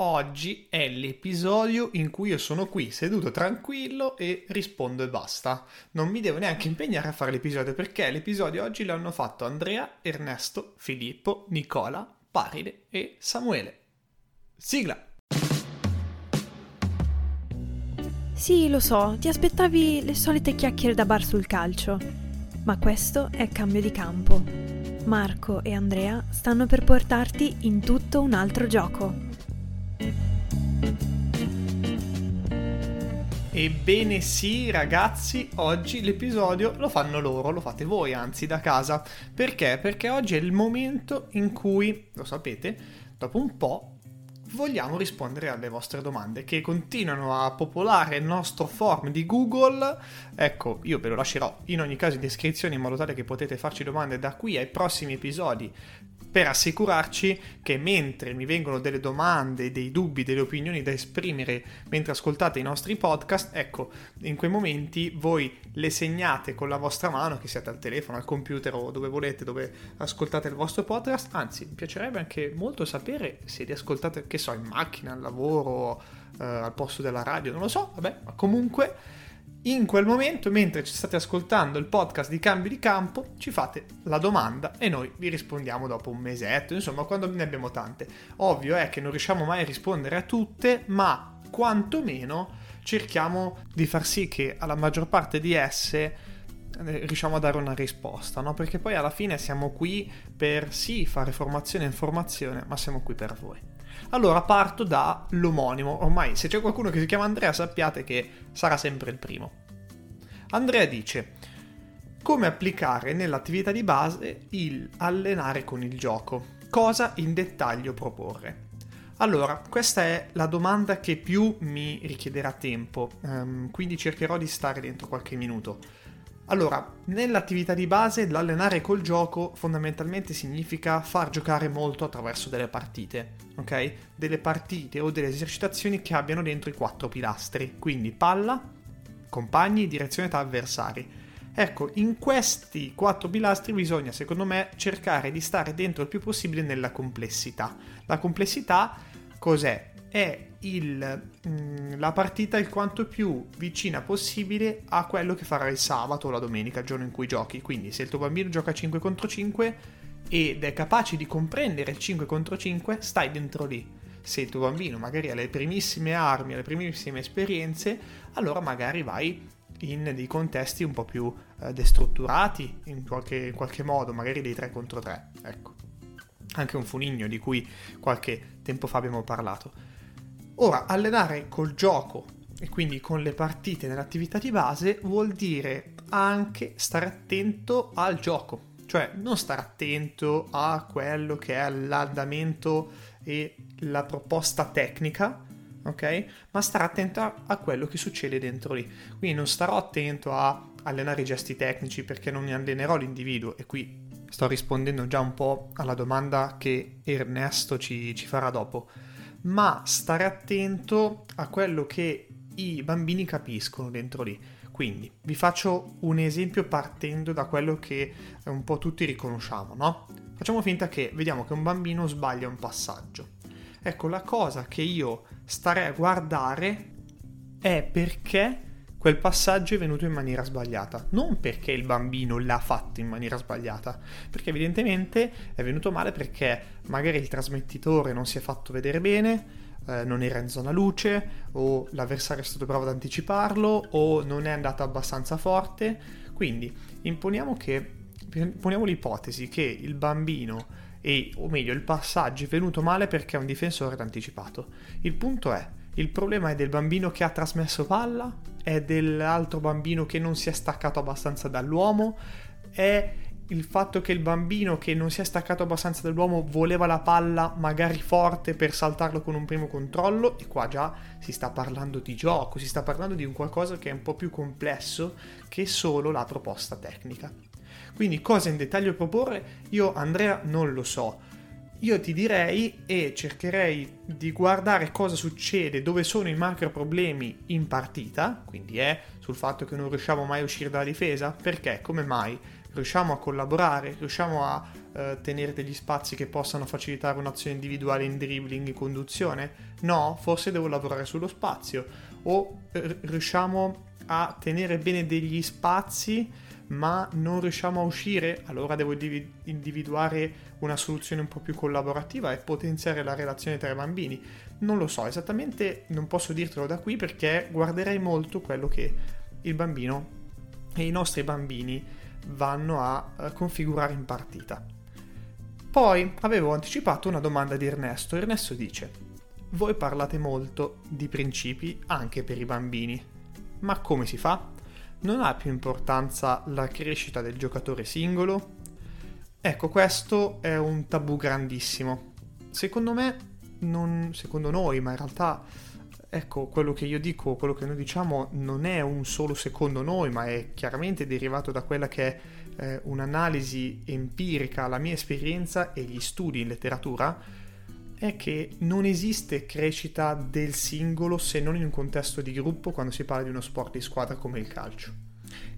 oggi è l'episodio in cui io sono qui seduto tranquillo e rispondo e basta. Non mi devo neanche impegnare a fare l'episodio perché l'episodio oggi l'hanno fatto Andrea, Ernesto, Filippo, Nicola, Paride e Samuele. Sigla! Sì, lo so, ti aspettavi le solite chiacchiere da bar sul calcio, ma questo è cambio di campo. Marco e Andrea stanno per portarti in tutto un altro gioco. Ebbene sì, ragazzi, oggi l'episodio lo fanno loro, lo fate voi, anzi, da casa. Perché? Perché oggi è il momento in cui, lo sapete, dopo un po' vogliamo rispondere alle vostre domande che continuano a popolare il nostro form di Google. Ecco, io ve lo lascerò in ogni caso in descrizione in modo tale che potete farci domande da qui ai prossimi episodi per assicurarci che mentre mi vengono delle domande, dei dubbi, delle opinioni da esprimere mentre ascoltate i nostri podcast, ecco, in quei momenti voi le segnate con la vostra mano, che siate al telefono, al computer o dove volete, dove ascoltate il vostro podcast. Anzi, mi piacerebbe anche molto sapere se li ascoltate, che so, in macchina, al lavoro, eh, al posto della radio, non lo so, vabbè, ma comunque in quel momento, mentre ci state ascoltando il podcast di Cambio di Campo, ci fate la domanda e noi vi rispondiamo dopo un mesetto, insomma, quando ne abbiamo tante. Ovvio è che non riusciamo mai a rispondere a tutte, ma quantomeno cerchiamo di far sì che alla maggior parte di esse eh, riusciamo a dare una risposta, no? Perché poi alla fine siamo qui per sì fare formazione e informazione, ma siamo qui per voi. Allora parto dall'omonimo. Ormai se c'è qualcuno che si chiama Andrea sappiate che sarà sempre il primo. Andrea dice come applicare nell'attività di base il allenare con il gioco. Cosa in dettaglio proporre? Allora, questa è la domanda che più mi richiederà tempo, um, quindi cercherò di stare dentro qualche minuto. Allora, nell'attività di base l'allenare col gioco fondamentalmente significa far giocare molto attraverso delle partite, ok? Delle partite o delle esercitazioni che abbiano dentro i quattro pilastri, quindi palla, compagni, direzione età avversari. Ecco, in questi quattro pilastri bisogna, secondo me, cercare di stare dentro il più possibile nella complessità. La complessità cos'è? È il, mh, mm, la partita il quanto più vicina possibile a quello che farai il sabato o la domenica, il giorno in cui giochi. Quindi se il tuo bambino gioca 5 contro 5 ed è capace di comprendere il 5 contro 5, stai dentro lì. Se il tuo bambino magari ha le primissime armi, le primissime esperienze, allora magari vai in dei contesti un po' più eh, destrutturati in qualche, in qualche modo, magari dei 3 contro 3. Ecco. Anche un funigno di cui qualche tempo fa abbiamo parlato. Ora, allenare col gioco e quindi con le partite nell'attività di base vuol dire anche stare attento al gioco, cioè non stare attento a quello che è l'andamento e la proposta tecnica, ok? Ma stare attento a, quello che succede dentro lì. Quindi non starò attento a allenare i gesti tecnici perché non ne allenerò l'individuo e qui sto rispondendo già un po' alla domanda che Ernesto ci, ci farà dopo ma stare attento a quello che i bambini capiscono dentro lì. Quindi vi faccio un esempio partendo da quello che un po' tutti riconosciamo, no? Facciamo finta che vediamo che un bambino sbaglia un passaggio. Ecco, la cosa che io starei a guardare è perché quel passaggio è venuto in maniera sbagliata, non perché il bambino l'ha fatto in maniera sbagliata, perché evidentemente è venuto male perché magari il trasmettitore non si è fatto vedere bene, eh, non era in zona luce, o l'avversario è stato bravo ad anticiparlo, o non è andato abbastanza forte. Quindi imponiamo, che, imponiamo l'ipotesi che il bambino e, o meglio, il passaggio è venuto male perché un difensore l'ha anticipato. Il punto è, il problema è del bambino che ha trasmesso palla? È dell'altro bambino che non si è staccato abbastanza dall'uomo? È il fatto che il bambino che non si è staccato abbastanza dall'uomo voleva la palla magari forte per saltarlo con un primo controllo? E qua già si sta parlando di gioco, si sta parlando di un qualcosa che è un po' più complesso che solo la proposta tecnica. Quindi cosa in dettaglio proporre? Io Andrea non lo so io ti direi e cercherei di guardare cosa succede, dove sono i macro problemi in partita, quindi è sul fatto che non riusciamo mai a uscire dalla difesa, perché come mai riusciamo a collaborare, riusciamo a eh, tenere degli spazi che possano facilitare un'azione individuale in dribbling, in conduzione? No, forse devo lavorare sullo spazio. O eh, riusciamo a tenere bene degli spazi ma non riusciamo a uscire, allora devo individuare una soluzione un po' più collaborativa e potenziare la relazione tra i bambini. Non lo so, esattamente non posso dirtelo da qui perché guarderei molto quello che il bambino e i nostri bambini vanno a eh, configurare in partita. Poi avevo anticipato una domanda di Ernesto. Ernesto dice: Voi parlate molto di principi anche per i bambini, ma come si fa? Non ha più importanza la crescita del giocatore singolo? Ecco, questo è un tabù grandissimo. Secondo me, non, secondo noi, ma in realtà ecco, quello che io dico, quello che noi diciamo non è un solo secondo noi, ma è chiaramente derivato da quella che è eh, un'analisi empirica, la mia esperienza e gli studi in letteratura, è che non esiste crescita del singolo se non in un contesto di gruppo quando si parla di uno sport di squadra come il calcio,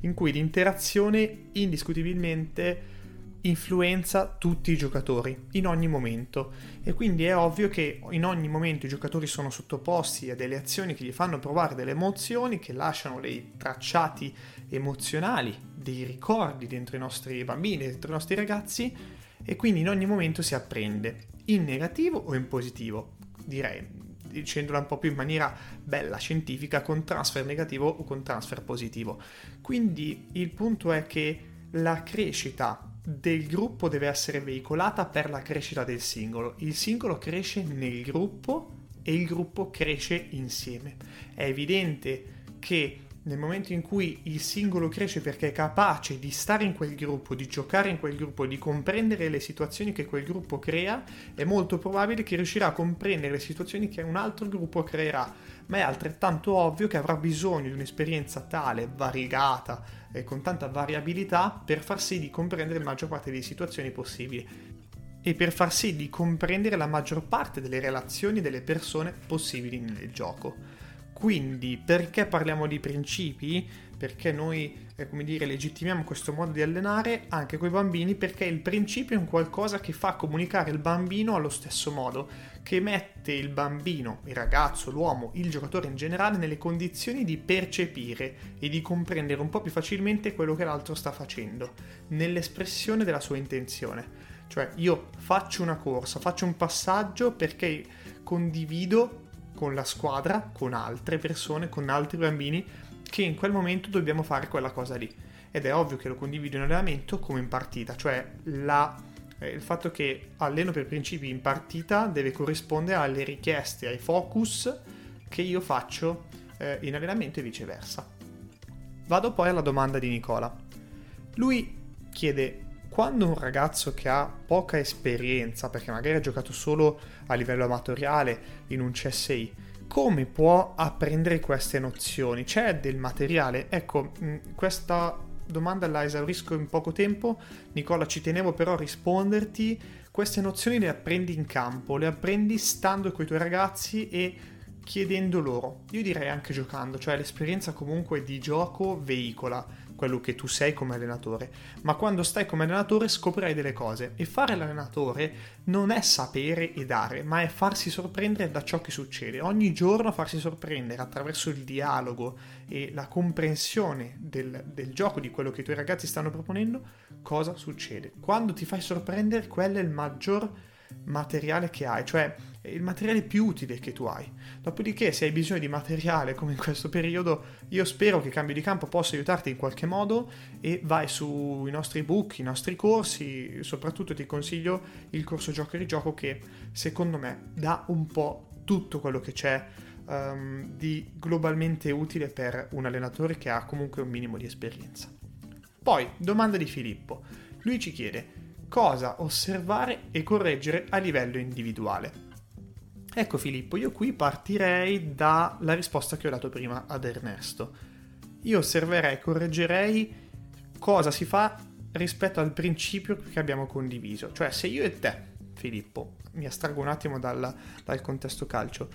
in cui l'interazione indiscutibilmente influenza tutti i giocatori in ogni momento. E quindi è ovvio che in ogni momento i giocatori sono sottoposti a delle azioni che gli fanno provare delle emozioni, che lasciano dei tracciati emozionali, dei ricordi dentro i nostri bambini, dentro i nostri ragazzi e quindi in ogni momento si apprende in negativo o in positivo, direi dicendola un po' più in maniera bella, scientifica, con transfer negativo o con transfer positivo. Quindi il punto è che la crescita del gruppo deve essere veicolata per la crescita del singolo. Il singolo cresce nel gruppo e il gruppo cresce insieme. È evidente che nel momento in cui il singolo cresce perché è capace di stare in quel gruppo, di giocare in quel gruppo, di comprendere le situazioni che quel gruppo crea, è molto probabile che riuscirà a comprendere le situazioni che un altro gruppo creerà, ma è altrettanto ovvio che avrà bisogno di un'esperienza tale, variegata e con tanta variabilità per far sì di comprendere la maggior parte delle situazioni possibili e per far sì di comprendere la maggior parte delle relazioni delle persone possibili nel gioco. Quindi, perché parliamo di principi? Perché noi, eh, come dire, legittimiamo questo modo di allenare anche con i bambini, perché il principio è un qualcosa che fa comunicare il bambino allo stesso modo, che mette il bambino, il ragazzo, l'uomo, il giocatore in generale nelle condizioni di percepire e di comprendere un po' più facilmente quello che l'altro sta facendo, nell'espressione della sua intenzione. Cioè, io faccio una corsa, faccio un passaggio perché condivido con la squadra, con altre persone, con altri bambini, che in quel momento dobbiamo fare quella cosa lì. Ed è ovvio che lo condivido in allenamento come in partita, cioè la, eh, il fatto che alleno per principi in partita deve corrispondere alle richieste, ai focus che io faccio eh, in allenamento e viceversa. Vado poi alla domanda di Nicola. Lui chiede quando un ragazzo che ha poca esperienza, perché magari ha giocato solo a livello amatoriale in un CSI, come può apprendere queste nozioni? C'è del materiale? Ecco, mm, questa domanda la esaurisco in poco tempo. Nicola, ci tenevo però a risponderti. Queste nozioni le apprendi in campo, le apprendi stando con i tuoi ragazzi e chiedendo loro. Io direi anche giocando, cioè l'esperienza comunque di gioco veicola quello che tu sei come allenatore, ma quando stai come allenatore scoprirai delle cose e fare l'allenatore non è sapere e dare, ma è farsi sorprendere da ciò che succede. Ogni giorno farsi sorprendere attraverso il dialogo e la comprensione del, del gioco, di quello che i tuoi ragazzi stanno proponendo, cosa succede. Quando ti fai sorprendere, quello è il maggior materiale che hai, cioè il materiale più utile che tu hai. Dopodiché, se hai bisogno di materiale come in questo periodo, io spero che Cambio di Campo possa aiutarti in qualche modo e vai sui nostri book, i nostri corsi, soprattutto ti consiglio il corso Gioco e Rigioco che secondo me dà un po' tutto quello che c'è um, di globalmente utile per un allenatore che ha comunque un minimo di esperienza. Poi, domanda di Filippo. Lui ci chiede cosa osservare e correggere a livello individuale. Ecco Filippo, io qui partirei dalla risposta che ho dato prima ad Ernesto. Io osserverei, correggerei cosa si fa rispetto al principio che abbiamo condiviso. Cioè se io e te, Filippo, mi astraggo un attimo dal, dal contesto calcio,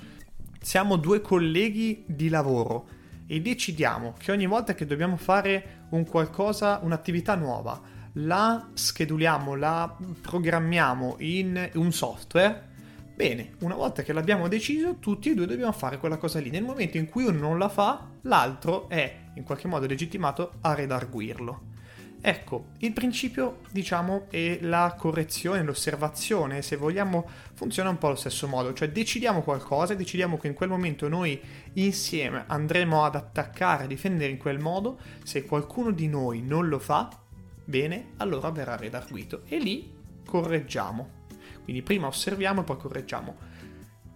siamo due colleghi di lavoro e decidiamo che ogni volta che dobbiamo fare un qualcosa, un'attività nuova, la scheduliamo, la programmiamo in un software, bene, una volta che l'abbiamo deciso, tutti e due dobbiamo fare quella cosa lì. Nel momento in cui uno non la fa, l'altro è in qualche modo legittimato a redarguirlo. Ecco, il principio, diciamo, è la correzione, l'osservazione, se vogliamo, funziona un po' allo stesso modo, cioè decidiamo qualcosa, decidiamo che in quel momento noi insieme andremo ad attaccare, a difendere in quel modo, se qualcuno di noi non lo fa, bene, allora verrà redarguito e lì correggiamo. Quindi prima osserviamo e poi correggiamo.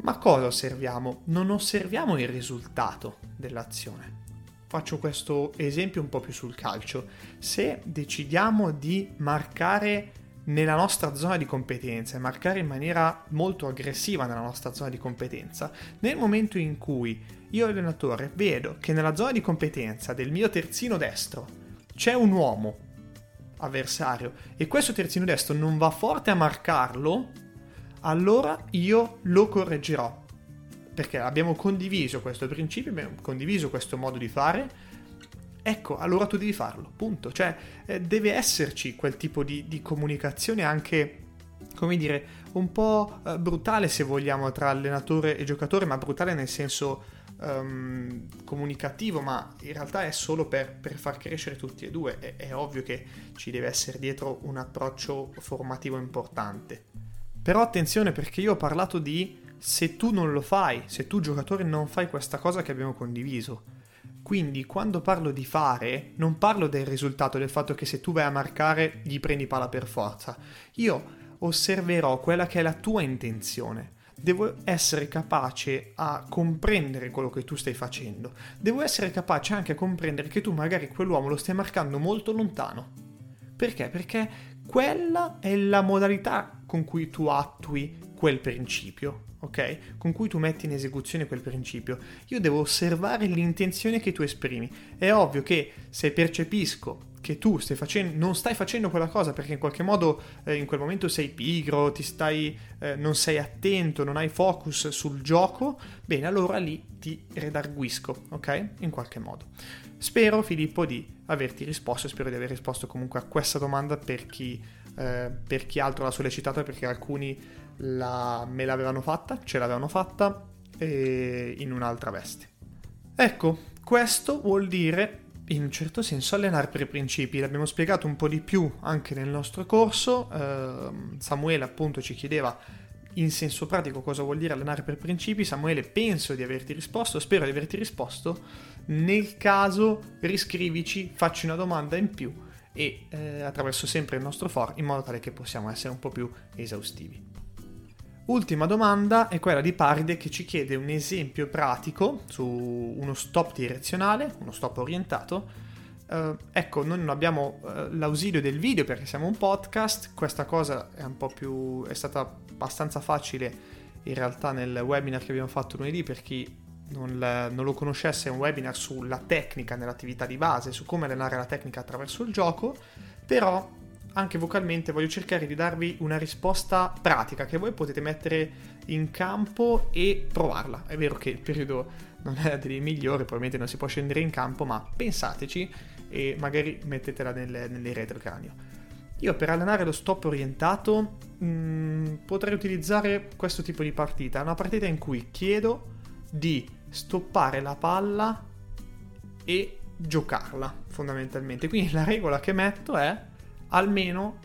Ma cosa osserviamo? Non osserviamo il risultato dell'azione Faccio questo esempio un po' più sul calcio. Se decidiamo di marcare nella nostra zona di competenza e marcare in maniera molto aggressiva nella nostra zona di competenza, nel momento in cui io allenatore vedo che nella zona di competenza del mio terzino destro c'è un uomo avversario. E questo terzino destro non va forte a marcarlo, allora io lo correggerò. Perché abbiamo condiviso questo principio, abbiamo condiviso questo modo di fare, ecco, allora tu devi farlo, punto. Cioè, eh, deve esserci quel tipo di, di, comunicazione anche, come dire, un po' eh, brutale se vogliamo tra allenatore e giocatore, ma brutale nel senso um, comunicativo, ma in realtà è solo per, per far crescere tutti e due. È, è ovvio che ci deve essere dietro un approccio formativo importante. Però attenzione perché io ho parlato di se tu non lo fai, se tu giocatore non fai questa cosa che abbiamo condiviso. Quindi quando parlo di fare, non parlo del risultato, del fatto che se tu vai a marcare gli prendi palla per forza. Io osserverò quella che è la tua intenzione. Devo essere capace a comprendere quello che tu stai facendo. Devo essere capace anche a comprendere che tu magari quell'uomo lo stai marcando molto lontano. Perché? Perché quella è la modalità con cui tu attui quel principio ok? Con cui tu metti in esecuzione quel principio. Io devo osservare l'intenzione che tu esprimi. È ovvio che se percepisco che tu stai facendo, non stai facendo quella cosa perché in qualche modo eh, in quel momento sei pigro, ti stai, eh, non sei attento, non hai focus sul gioco, bene, allora lì ti redarguisco, ok? In qualche modo. Spero, Filippo, di averti risposto, spero di aver risposto comunque a questa domanda per chi, eh, per chi altro l'ha sollecitata, perché alcuni la, me l'avevano fatta, ce l'avevano fatta in un'altra veste. Ecco, questo vuol dire in un certo senso allenare per i principi. L'abbiamo spiegato un po' di più anche nel nostro corso. Eh, Samuele appunto ci chiedeva in senso pratico cosa vuol dire allenare per principi. Samuele, penso di averti risposto, spero di averti risposto. Nel caso riscrivici, facci una domanda in più e eh, attraverso sempre il nostro for in modo tale che possiamo essere un po' più esaustivi. Ultima domanda è quella di Paride che ci chiede un esempio pratico su uno stop direzionale, uno stop orientato. Uh, ecco, noi non abbiamo uh, l'ausilio del video perché siamo un podcast, questa cosa è un po' più è stata abbastanza facile in realtà nel webinar che abbiamo fatto lunedì per chi non, non lo conoscesse, è un webinar sulla tecnica nell'attività di base, su come allenare la tecnica attraverso il gioco, però anche vocalmente voglio cercare di darvi una risposta pratica che voi potete mettere in campo e provarla. È vero che il periodo non è dei migliori, probabilmente non si può scendere in campo, ma pensateci e magari mettetela nelle, nelle retrocranio. Io per allenare lo stop orientato mh, mm, potrei utilizzare questo tipo di partita, una partita in cui chiedo di stoppare la palla e giocarla fondamentalmente. Quindi la regola che metto è almeno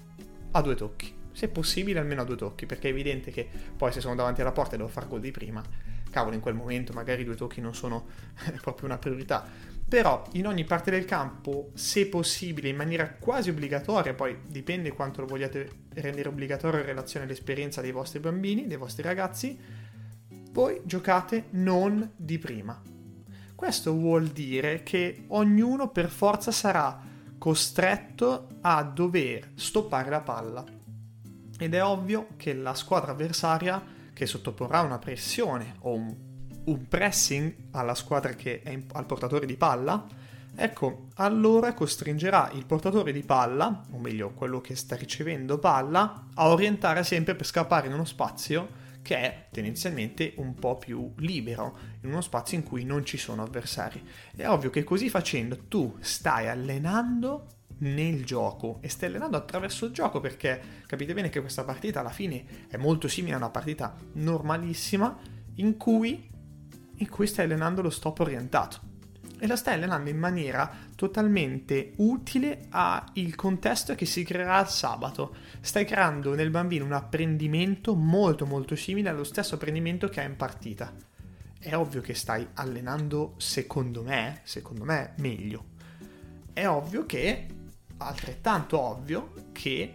a due tocchi. Se possibile, almeno a due tocchi, perché è evidente che poi se sono davanti alla porta e devo fare gol di prima, cavolo, in quel momento magari due tocchi non sono proprio una priorità. Però in ogni parte del campo, se possibile, in maniera quasi obbligatoria, poi dipende quanto lo vogliate rendere obbligatorio in relazione all'esperienza dei vostri bambini, dei vostri ragazzi, voi giocate non di prima. Questo vuol dire che ognuno per forza sarà costretto a dover stoppare la palla. Ed è ovvio che la squadra avversaria che sottoporrà una pressione o un, un pressing alla squadra che è in, al portatore di palla, ecco, allora costringerà il portatore di palla, o meglio quello che sta ricevendo palla, a orientare sempre per scappare in uno spazio che è tendenzialmente un po' più libero, in uno spazio in cui non ci sono avversari. È ovvio che così facendo tu stai allenando nel gioco e stai allenando attraverso il gioco perché capite bene che questa partita alla fine è molto simile a una partita normalissima in cui, in cui stai allenando lo stop orientato e la stai allenando in maniera totalmente utile al contesto che si creerà il sabato. Stai creando nel bambino un apprendimento molto molto simile allo stesso apprendimento che ha in partita. È ovvio che stai allenando, secondo me, secondo me, meglio. È ovvio che, altrettanto ovvio, che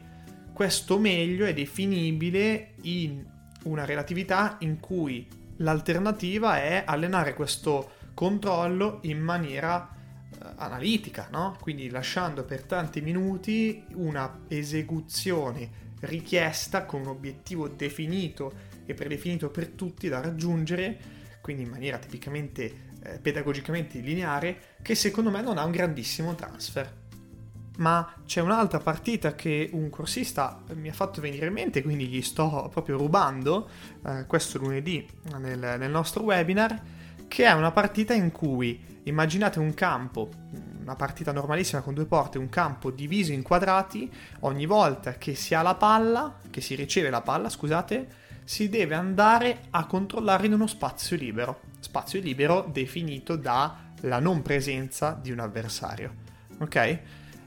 questo meglio è definibile in una relatività in cui l'alternativa è allenare questo controllo in maniera eh, analitica, no? Quindi lasciando per tanti minuti una esecuzione richiesta con un obiettivo definito e predefinito per tutti da raggiungere, quindi in maniera tipicamente eh, pedagogicamente lineare, che secondo me non ha un grandissimo transfer. Ma c'è un'altra partita che un corsista mi ha fatto venire in mente, quindi gli sto proprio rubando eh, questo lunedì nel, nel nostro webinar che è una partita in cui immaginate un campo, una partita normalissima con due porte, un campo diviso in quadrati, ogni volta che si ha la palla, che si riceve la palla, scusate, si deve andare a controllare in uno spazio libero, spazio libero definito dalla non presenza di un avversario. Ok?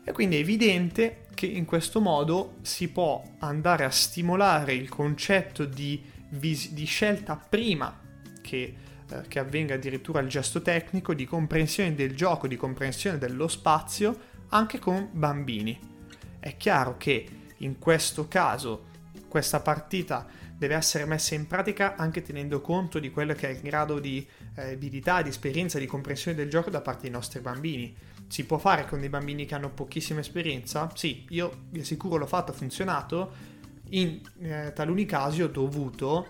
E quindi è evidente che in questo modo si può andare a stimolare il concetto di, vis- di scelta prima che eh, che avvenga addirittura il gesto tecnico di comprensione del gioco, di comprensione dello spazio anche con bambini. È chiaro che in questo caso questa partita deve essere messa in pratica anche tenendo conto di quello che è il grado di eh, abilità, di esperienza, di comprensione del gioco da parte dei nostri bambini. Si può fare con dei bambini che hanno pochissima esperienza? Sì, io vi assicuro l'ho fatto, ha funzionato. In eh, taluni casi ho dovuto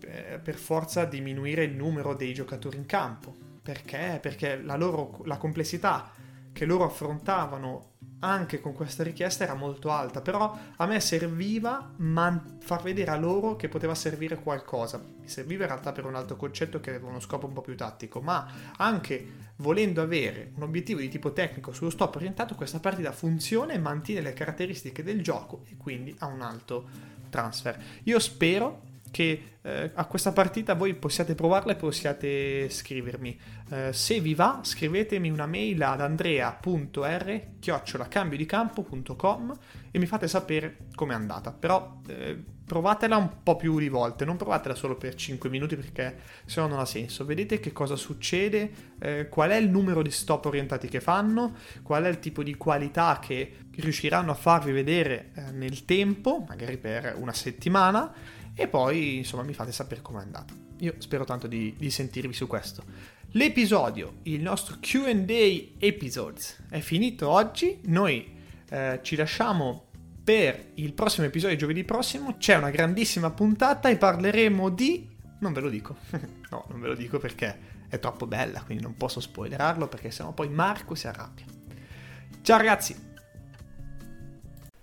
per forza diminuire il numero dei giocatori in campo. Perché? Perché la, loro, la complessità che loro affrontavano anche con questa richiesta era molto alta, però a me serviva man- far vedere a loro che poteva servire qualcosa. Mi serviva in realtà per un altro concetto che aveva uno scopo un po' più tattico, ma anche volendo avere un obiettivo di tipo tecnico sullo stop orientato, questa partita funziona e mantiene le caratteristiche del gioco e quindi ha un alto transfer. Io spero che eh, a questa partita voi possiate provarla e possiate scrivermi. Eh, se vi va, scrivetemi una mail ad andrea.r-cambiodicampo.com e mi fate sapere com'è andata. Però eh, provatela un po' più di volte, non provatela solo per 5 minuti perché se no non ha senso. Vedete che cosa succede, eh, qual è il numero di stop orientati che fanno, qual è il tipo di qualità che riusciranno a farvi vedere eh, nel tempo, magari per una settimana e poi insomma mi fate sapere com'è andata. Io spero tanto di, di sentirvi su questo. L'episodio, il nostro QA episodes è finito oggi, noi eh, ci lasciamo per il prossimo episodio giovedì prossimo, c'è una grandissima puntata e parleremo di... non ve lo dico, no non ve lo dico perché è troppo bella, quindi non posso spoilerarlo perché sennò poi Marco si arrabbia. Ciao ragazzi!